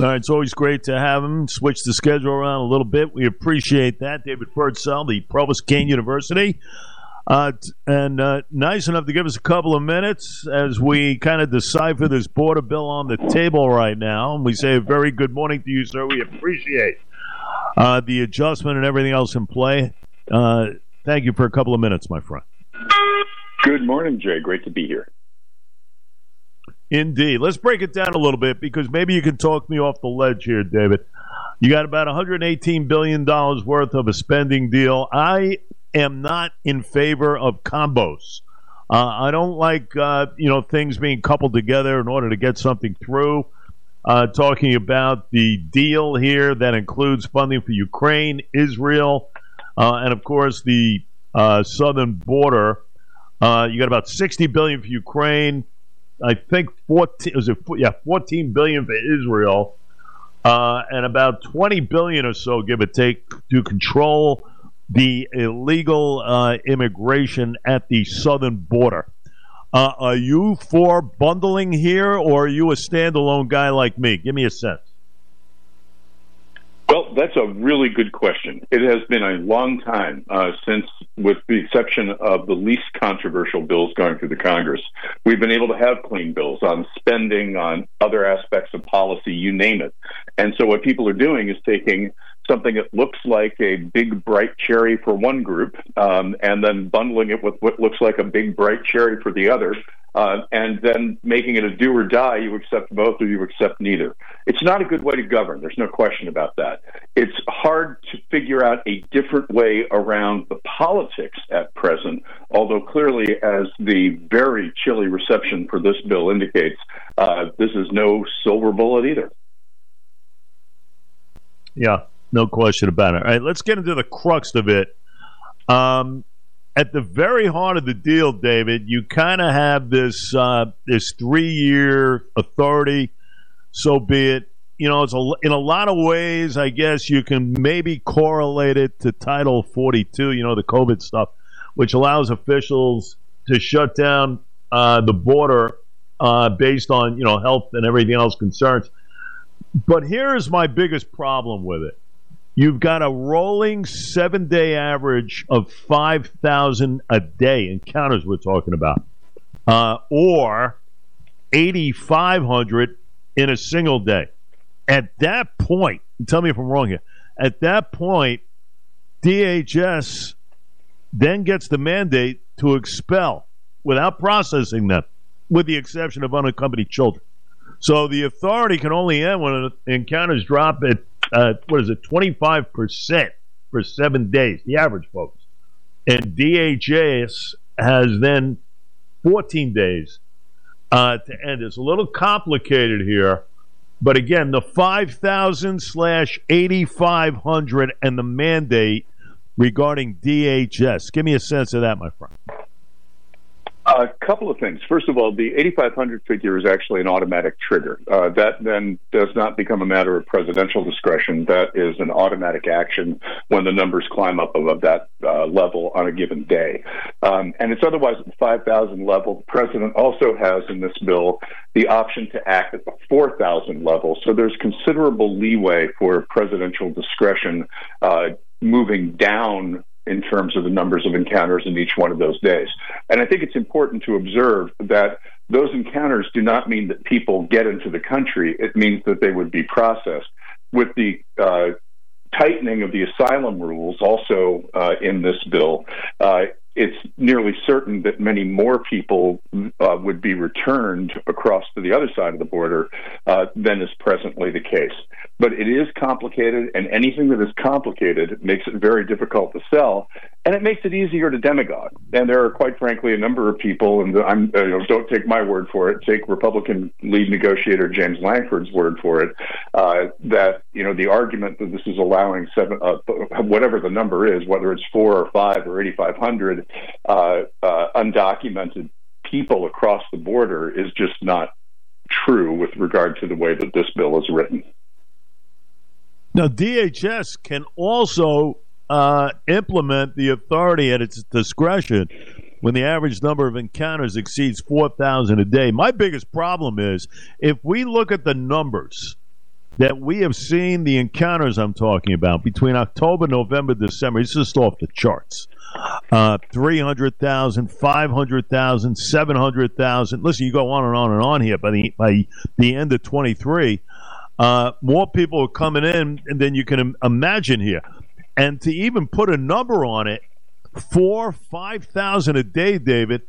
All right, it's always great to have him. Switch the schedule around a little bit. We appreciate that. David Birdsell, the Provost Kean University. Uh, and uh, nice enough to give us a couple of minutes as we kind of decipher this border bill on the table right now. And we say a very good morning to you, sir. We appreciate uh, the adjustment and everything else in play. Uh, thank you for a couple of minutes, my friend. Good morning, Jay. Great to be here. Indeed. Let's break it down a little bit because maybe you can talk me off the ledge here, David. You got about $118 billion worth of a spending deal. I am not in favor of combos. Uh, I don't like uh, you know things being coupled together in order to get something through. Uh, talking about the deal here that includes funding for Ukraine, Israel, uh, and of course the uh, southern border. Uh, you got about sixty billion for Ukraine. I think fourteen was it yeah fourteen billion for Israel, and about twenty billion or so, give or take, to control the illegal uh, immigration at the southern border. Uh, are you for bundling here, or are you a standalone guy like me? Give me a sense. Well, that's a really good question. It has been a long time uh, since, with the exception of the least controversial bills going through the Congress, we've been able to have clean bills on spending, on other aspects of policy, you name it. And so, what people are doing is taking something that looks like a big bright cherry for one group, um, and then bundling it with what looks like a big bright cherry for the other, uh, and then making it a do or die. You accept both, or you accept neither. It's not a good way to govern. There's no question about that. It's hard to figure out a different way around the politics at present. Although clearly, as the very chilly reception for this bill indicates, uh, this is no silver bullet either. Yeah, no question about it. All right, let's get into the crux of it. Um, at the very heart of the deal, David, you kind of have this uh, this three year authority. So be it. You know, it's a, in a lot of ways. I guess you can maybe correlate it to Title 42. You know, the COVID stuff, which allows officials to shut down uh, the border uh, based on you know health and everything else concerns. But here's my biggest problem with it You've got a rolling seven day average of 5,000 a day encounters we're talking about, uh, or 8,500 in a single day. At that point, tell me if I'm wrong here, at that point, DHS then gets the mandate to expel without processing them, with the exception of unaccompanied children. So the authority can only end when encounters drop at uh, what is it, 25% for seven days, the average, folks. And DHS has then 14 days uh, to end. It's a little complicated here. But again, the 5,000 slash 8,500 and the mandate regarding DHS. Give me a sense of that, my friend. A couple of things. First of all, the 8,500 figure is actually an automatic trigger. Uh, that then does not become a matter of presidential discretion. That is an automatic action when the numbers climb up above that uh, level on a given day. Um, and it's otherwise at the 5,000 level. The president also has in this bill the option to act at the 4,000 level. So there's considerable leeway for presidential discretion uh, moving down in terms of the numbers of encounters in each one of those days. And I think it's important to observe that those encounters do not mean that people get into the country. It means that they would be processed. With the uh, tightening of the asylum rules also uh, in this bill, uh, it's nearly certain that many more people uh, would be returned across to the other side of the border uh, than is presently the case. But it is complicated, and anything that is complicated makes it very difficult to sell, and it makes it easier to demagogue. And there are, quite frankly, a number of people, and I'm, uh, you know, don't take my word for it, take Republican lead negotiator James Lankford's word for it, uh, that you know the argument that this is allowing seven, uh, whatever the number is, whether it's four or five or 8,500 uh, uh, undocumented people across the border is just not true with regard to the way that this bill is written. Now, DHS can also uh, implement the authority at its discretion when the average number of encounters exceeds 4,000 a day. My biggest problem is if we look at the numbers that we have seen the encounters I'm talking about between October, November, December. It's just off the charts. Uh, 300,000, 500,000, 700,000. Listen, you go on and on and on here. By the, by the end of 23, uh, more people are coming in than you can imagine here. And to even put a number on it, four, 5,000 a day, David,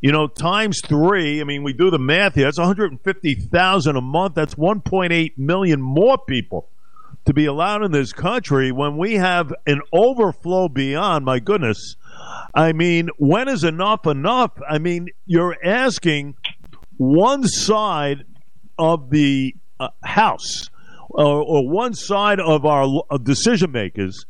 you know, times three. I mean, we do the math here. That's 150,000 a month. That's 1.8 million more people to be allowed in this country when we have an overflow beyond. My goodness. I mean, when is enough enough? I mean, you're asking one side of the uh, House or, or, one side of our decision makers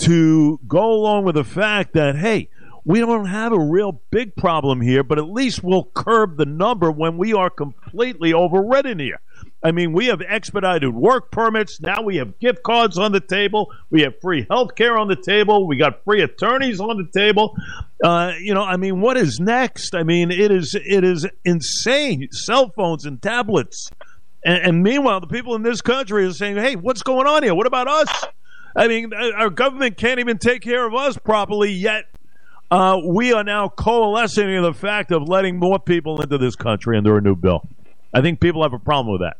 to go along with the fact that, hey, we don't have a real big problem here, but at least we'll curb the number when we are completely overridden here. I mean, we have expedited work permits. Now we have gift cards on the table. We have free health care on the table. We got free attorneys on the table. Uh, you know, I mean, what is next? I mean, it is it is insane. Cell phones and tablets. And, and meanwhile, the people in this country are saying, "Hey, what's going on here? What about us?" I mean, our government can't even take care of us properly yet. Uh, we are now coalescing in the fact of letting more people into this country under a new bill. I think people have a problem with that.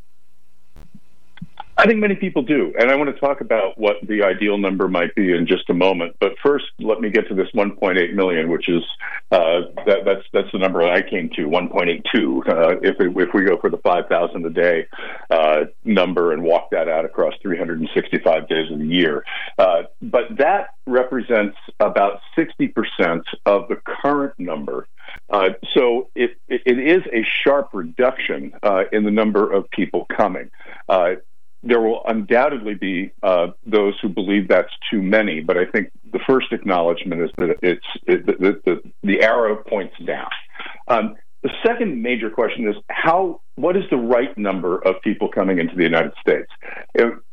I think many people do. And I want to talk about what the ideal number might be in just a moment. But first, let me get to this 1.8 million, which is uh, that, that's that's the number I came to, 1.82. Uh, if it, if we go for the 5,000 a day uh, number and walk that out across 365 days of the year, uh, but that represents about 60% of the current number. Uh, so it, it, it is a sharp reduction uh, in the number of people coming. Uh, there will undoubtedly be uh, those who believe that's too many, but I think the first acknowledgement is that it's it, the, the, the, arrow points down. Um, the second major question is how what is the right number of people coming into the United States?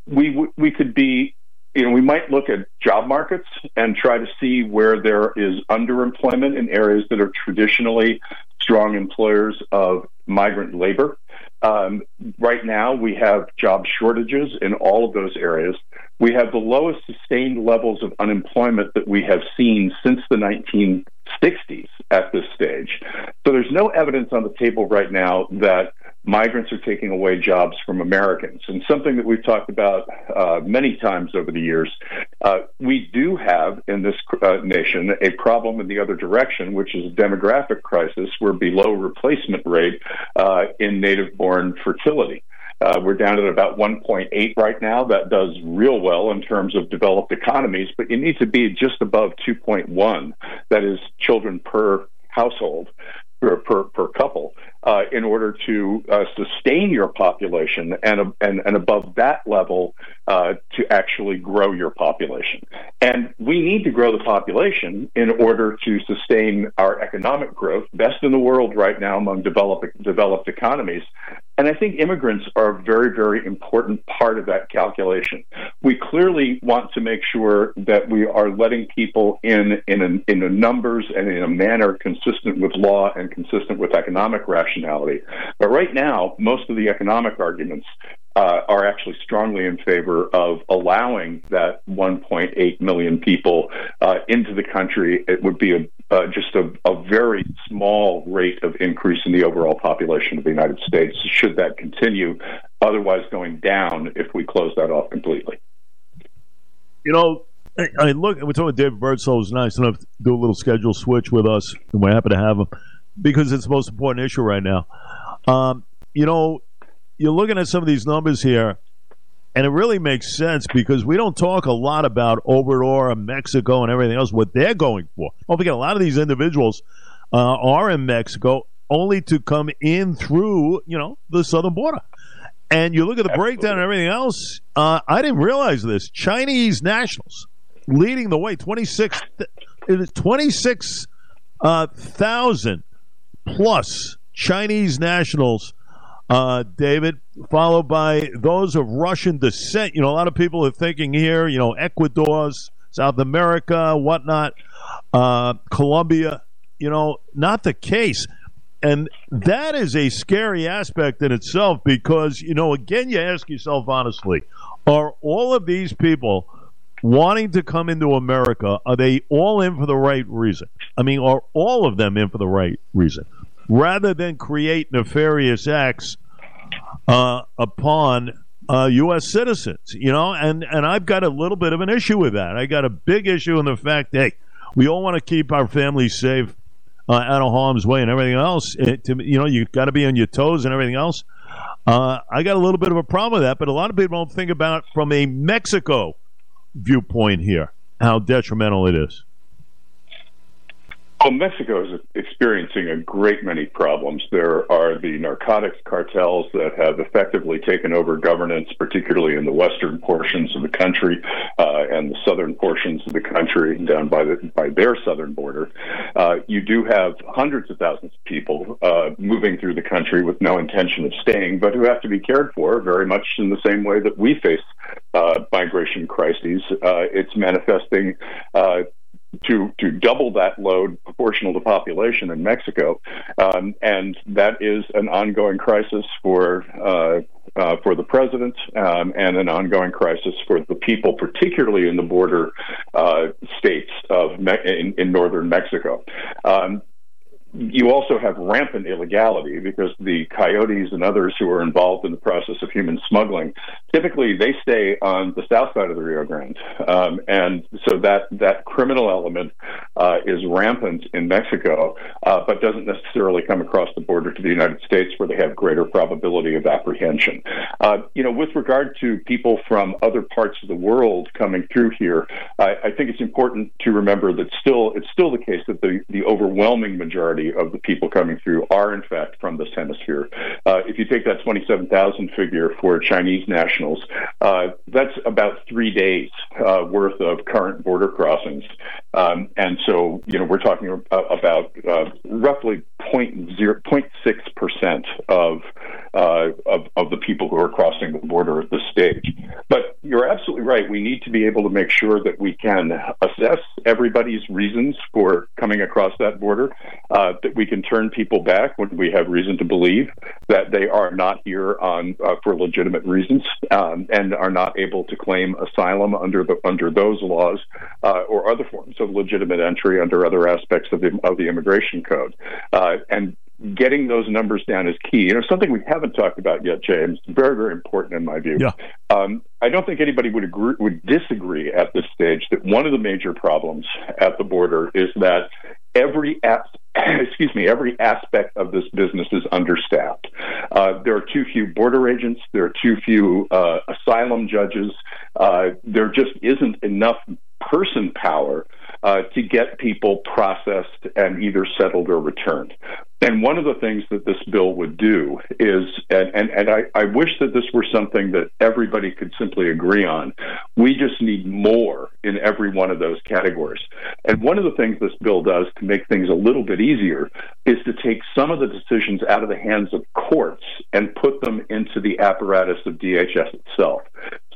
We we could be you know we might look at job markets and try to see where there is underemployment in areas that are traditionally strong employers of migrant labor. Um, right now, we have job shortages in all of those areas. We have the lowest sustained levels of unemployment that we have seen since the 1960s at this stage. So there's no evidence on the table right now that migrants are taking away jobs from Americans. And something that we've talked about uh, many times over the years, uh, we do have in this uh, nation a problem in the other direction, which is a demographic crisis. We're below replacement rate uh, in native born fertility. Uh, we're down at about 1.8 right now. That does real well in terms of developed economies, but you need to be just above 2.1. That is children per household per, per, per couple uh, in order to uh, sustain your population and, and, and above that level uh, to actually grow your population. And we need to grow the population in order to sustain our economic growth, best in the world right now among developed, developed economies. And I think immigrants are a very, very important part of that calculation. We clearly want to make sure that we are letting people in in a, in a numbers and in a manner consistent with law and consistent with economic rationality. But right now, most of the economic arguments uh, are actually strongly in favor of allowing that 1.8 million people uh, into the country. It would be a, uh, just a, a, very small rate of increase in the overall population of the United States, should that continue, otherwise going down if we close that off completely. You know, I mean look, we're talking with David Birdsell was nice enough to do a little schedule switch with us, and we're happy to have him because it's the most important issue right now. Um, you know, you're looking at some of these numbers here, and it really makes sense because we don't talk a lot about Obrador and Mexico and everything else, what they're going for. Don't forget, a lot of these individuals uh, are in Mexico only to come in through, you know, the southern border. And you look at the Absolutely. breakdown and everything else, uh, I didn't realize this. Chinese nationals leading the way, 26, 26,000 uh, plus Chinese nationals uh, David, followed by those of Russian descent. You know, a lot of people are thinking here, you know, Ecuador's, South America, whatnot, uh, Colombia. You know, not the case. and that is a scary aspect in itself because, you know, again, you ask yourself honestly, are all of these people wanting to come into America, are they all in for the right reason? I mean, are all of them in for the right reason? Rather than create nefarious acts uh, upon uh, U.S. citizens, you know, and, and I've got a little bit of an issue with that. I got a big issue in the fact, hey, we all want to keep our families safe uh, out of harm's way and everything else. It, to, you know, you've got to be on your toes and everything else. Uh, I got a little bit of a problem with that, but a lot of people don't think about from a Mexico viewpoint here how detrimental it is. Well, Mexico is experiencing a great many problems. There are the narcotics cartels that have effectively taken over governance, particularly in the western portions of the country uh, and the southern portions of the country down by the by their southern border. Uh, you do have hundreds of thousands of people uh, moving through the country with no intention of staying, but who have to be cared for very much in the same way that we face uh, migration crises. Uh, it's manifesting uh, to to double that load proportional to population in Mexico, um, and that is an ongoing crisis for uh, uh, for the president um, and an ongoing crisis for the people, particularly in the border uh, states of Me- in, in, northern Mexico. Um, you also have rampant illegality because the coyotes and others who are involved in the process of human smuggling typically they stay on the south side of the Rio Grande, um, and so that that criminal element uh, is rampant in Mexico, uh, but doesn't necessarily come across the border to the United States where they have greater probability of apprehension. Uh, you know, with regard to people from other parts of the world coming through here, I, I think it's important to remember that still it's still the case that the the overwhelming majority of the people coming through are, in fact, from this hemisphere. Uh, if you take that 27,000 figure for Chinese nationals, uh, that's about three days uh, worth of current border crossings. Um, and so, you know, we're talking about uh, roughly 0.6 percent of, uh, of of the people who are crossing the border at this stage. But you're absolutely right. We need to be able to make sure that we can assess everybody's reasons for coming across that border, uh, that we can turn people back when we have reason to believe that they are not here on uh, for legitimate reasons um, and are not able to claim asylum under the under those laws uh, or other forms of legitimate entry under other aspects of the of the immigration code. Uh, and getting those numbers down is key. You know, something we haven't talked about yet, James. Very, very important in my view. Yeah. Um, I don't think anybody would agree, would disagree at this stage that one of the major problems at the border is that every excuse me every aspect of this business is understaffed. Uh, there are too few border agents. There are too few uh, asylum judges. Uh, there just isn't enough person power uh, to get people processed and either settled or returned. And one of the things that this bill would do is, and, and, and I, I wish that this were something that everybody could simply agree on, we just need more in every one of those categories. And one of the things this bill does to make things a little bit easier is to take some of the decisions out of the hands of courts and put them into the apparatus of DHS itself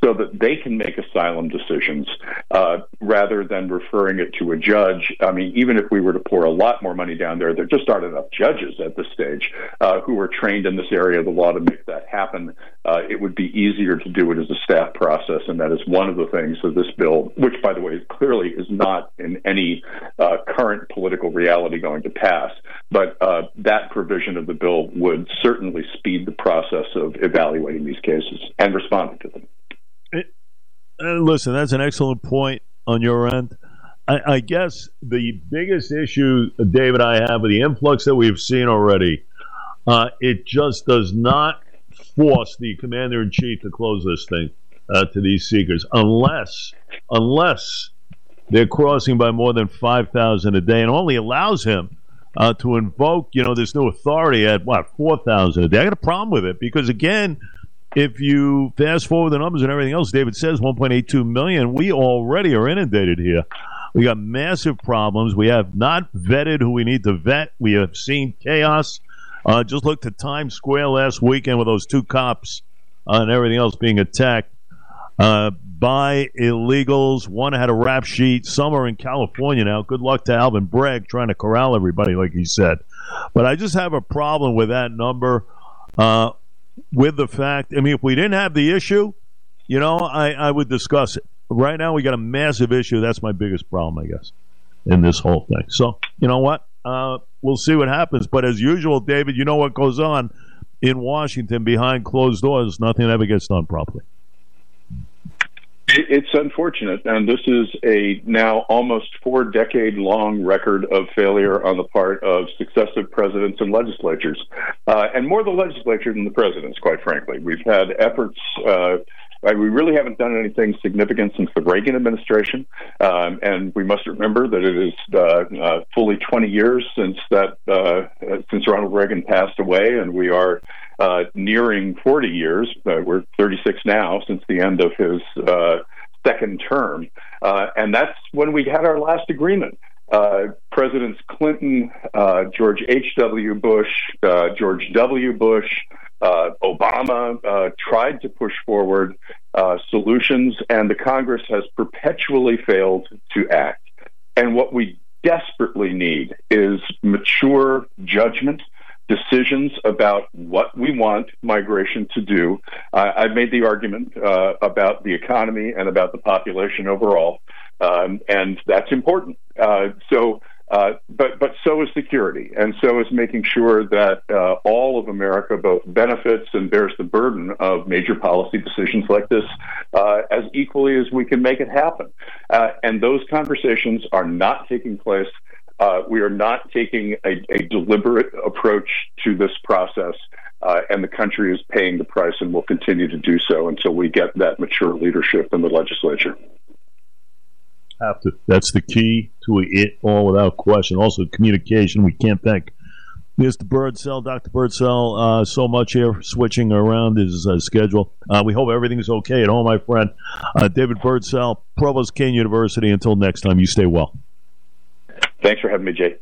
so that they can make asylum decisions uh, rather than referring it to a judge. I mean, even if we were to pour a lot more money down there, there just aren't enough judges at this stage uh, who are trained in this area of the law to make that happen. Uh, it would be easier to do it as a staff process, and that is one of the things of this bill, which, by the way, clearly is not in any uh, current political reality going to pass. But uh, that provision of the bill would certainly speed the process of evaluating these cases and responding to them. Listen, that's an excellent point on your end. I, I, guess the biggest issue, David, I have with the influx that we've seen already, uh, it just does not force the commander in chief to close this thing uh, to these seekers, unless unless they're crossing by more than five thousand a day, and only allows him uh, to invoke, you know, this new authority at what four thousand a day. I got a problem with it because again if you fast forward the numbers and everything else, David says 1.82 million. We already are inundated here. We got massive problems. We have not vetted who we need to vet. We have seen chaos. Uh, just looked at Times Square last weekend with those two cops uh, and everything else being attacked uh, by illegals. One had a rap sheet. Some are in California now. Good luck to Alvin Bragg trying to corral everybody, like he said. But I just have a problem with that number. Uh, with the fact, I mean, if we didn't have the issue, you know, I, I would discuss it. Right now, we got a massive issue. That's my biggest problem, I guess, in this whole thing. So, you know what? Uh, we'll see what happens. But as usual, David, you know what goes on in Washington behind closed doors. Nothing ever gets done properly. It's unfortunate, and this is a now almost four decade long record of failure on the part of successive presidents and legislatures, uh, and more the legislature than the presidents, quite frankly. We've had efforts. Uh, we really haven't done anything significant since the Reagan administration, um, and we must remember that it is uh, uh fully 20 years since that uh, since Ronald Reagan passed away, and we are uh, nearing 40 years. Uh, we're 36 now since the end of his uh, second term. Uh, and that's when we had our last agreement. Uh, Presidents Clinton, uh, George H.W. Bush, George W. Bush, Obama tried to push forward solutions, and the Congress has perpetually failed to act. And what we desperately need is mature judgment decisions about what we want migration to do. Uh, I've made the argument uh, about the economy and about the population overall, um, and that's important. Uh, so, uh, but but so is security, and so is making sure that uh, all of America both benefits and bears the burden of major policy decisions like this uh, as equally as we can make it happen. and those conversations are not taking place. Uh, we are not taking a, a, deliberate approach to this process, uh, and the country is paying the price and will continue to do so until we get that mature leadership in the legislature. Have to. That's the key to it all without question. Also, communication. We can't thank Mr. Birdsell, Dr. Birdsell, uh, so much here, switching around his uh, schedule. Uh, we hope everything's okay at home, my friend. Uh, David Birdsell, Provost Kean University. Until next time, you stay well. Thanks for having me, Jay.